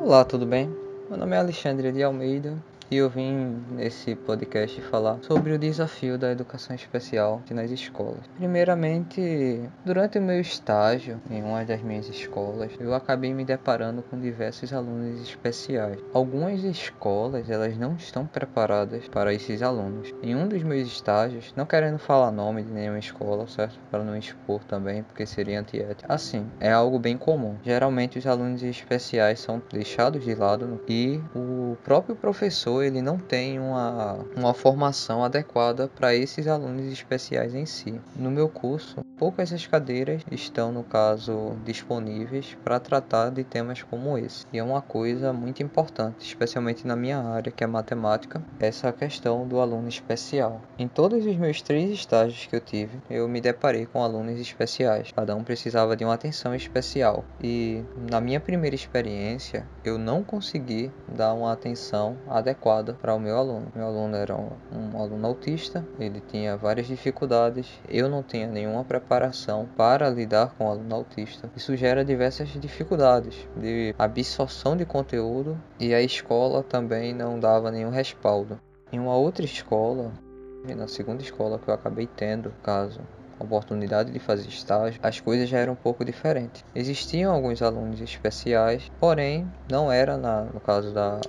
Olá, tudo bem? Meu nome é Alexandre de Almeida e eu vim nesse podcast falar sobre o desafio da educação especial nas escolas. Primeiramente, durante o meu estágio em uma das minhas escolas, eu acabei me deparando com diversos alunos especiais. Algumas escolas, elas não estão preparadas para esses alunos. Em um dos meus estágios, não querendo falar nome de nenhuma escola, certo? Para não expor também, porque seria antiético. Assim, é algo bem comum. Geralmente os alunos especiais são deixados de lado e o próprio professor ele não tem uma, uma formação adequada para esses alunos especiais em si. No meu curso, poucas das cadeiras estão, no caso, disponíveis para tratar de temas como esse. E é uma coisa muito importante, especialmente na minha área, que é matemática, essa questão do aluno especial. Em todos os meus três estágios que eu tive, eu me deparei com alunos especiais. Cada um precisava de uma atenção especial. E na minha primeira experiência, eu não consegui dar uma atenção adequada adequada para o meu aluno. Meu aluno era um, um, aluno autista, ele tinha várias dificuldades, eu não tinha nenhuma preparação para lidar com o aluno autista. Isso gera diversas dificuldades de absorção de conteúdo e a escola também não dava nenhum respaldo. Em uma outra escola, na segunda escola que eu acabei tendo, caso oportunidade de fazer estágio, as coisas já eram um pouco diferentes. Existiam alguns alunos especiais, porém não era na, no caso da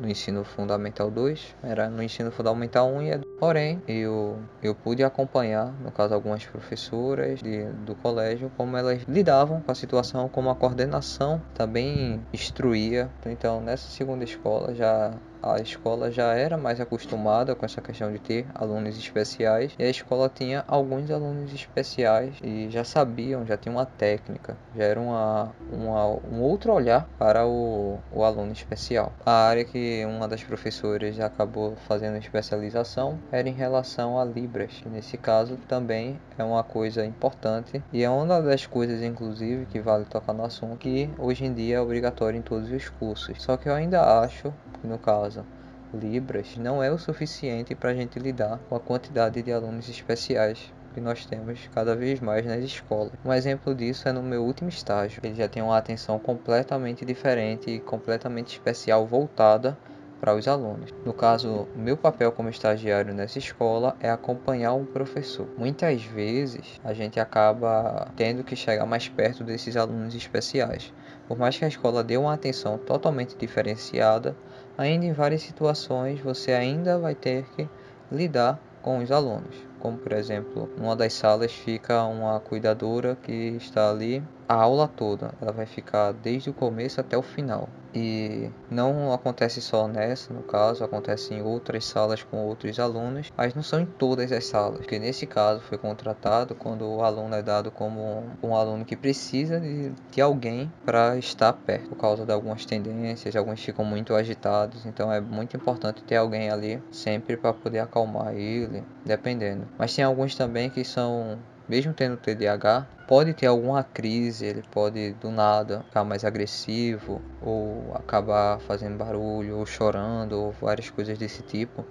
no ensino fundamental 2, era no ensino fundamental 1 e porém eu eu pude acompanhar, no caso algumas professoras de, do colégio, como elas lidavam com a situação, como a coordenação também instruía. Então, nessa segunda escola já a escola já era mais acostumada com essa questão de ter alunos especiais e a escola tinha alguns alunos especiais e já sabiam, já tinha uma técnica, já era uma, uma, um outro olhar para o, o aluno especial. A área que uma das professoras acabou fazendo especialização era em relação a Libras, que nesse caso também é uma coisa importante e é uma das coisas, inclusive, que vale tocar no assunto, que hoje em dia é obrigatório em todos os cursos. Só que eu ainda acho no caso libras não é o suficiente para a gente lidar com a quantidade de alunos especiais que nós temos cada vez mais nas escolas. Um exemplo disso é no meu último estágio. Ele já tem uma atenção completamente diferente e completamente especial voltada para os alunos. No caso, meu papel como estagiário nessa escola é acompanhar um professor. Muitas vezes a gente acaba tendo que chegar mais perto desses alunos especiais. Por mais que a escola dê uma atenção totalmente diferenciada, ainda em várias situações você ainda vai ter que lidar com os alunos. Como por exemplo, numa das salas fica uma cuidadora que está ali a aula toda, ela vai ficar desde o começo até o final. E não acontece só nessa, no caso, acontece em outras salas com outros alunos, mas não são em todas as salas, porque nesse caso foi contratado quando o aluno é dado como um aluno que precisa de, de alguém para estar perto, por causa de algumas tendências, alguns ficam muito agitados, então é muito importante ter alguém ali sempre para poder acalmar ele, dependendo. Mas tem alguns também que são mesmo tendo TDAH, pode ter alguma crise, ele pode do nada ficar mais agressivo ou acabar fazendo barulho ou chorando ou várias coisas desse tipo.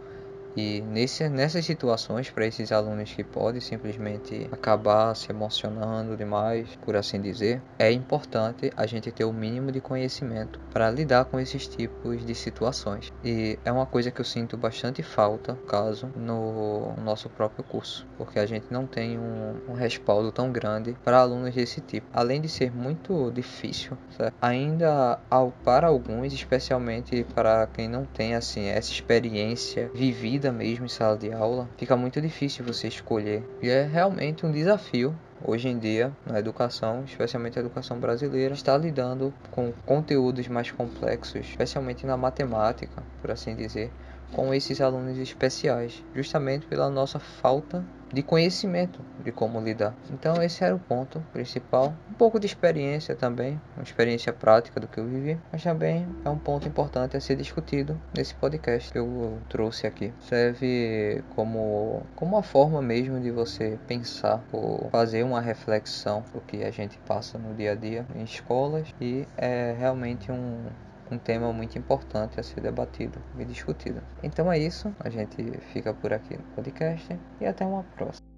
E nesse, nessas situações, para esses alunos que podem simplesmente acabar se emocionando demais, por assim dizer, é importante a gente ter o mínimo de conhecimento para lidar com esses tipos de situações. E é uma coisa que eu sinto bastante falta, caso, no nosso próprio curso, porque a gente não tem um, um respaldo tão grande para alunos desse tipo. Além de ser muito difícil, certo? ainda ao, para alguns, especialmente para quem não tem assim essa experiência vivida vida mesmo em sala de aula, fica muito difícil você escolher. E é realmente um desafio hoje em dia na educação, especialmente a educação brasileira, está lidando com conteúdos mais complexos, especialmente na matemática, por assim dizer, com esses alunos especiais, justamente pela nossa falta de conhecimento de como lidar. Então esse era o ponto principal. Um pouco de experiência também, uma experiência prática do que eu vivi, mas também é um ponto importante a ser discutido nesse podcast que eu trouxe aqui. Serve como, como uma forma mesmo de você pensar ou fazer uma reflexão do que a gente passa no dia a dia em escolas e é realmente um um tema muito importante a ser debatido e discutido. Então é isso, a gente fica por aqui no podcast e até uma próxima.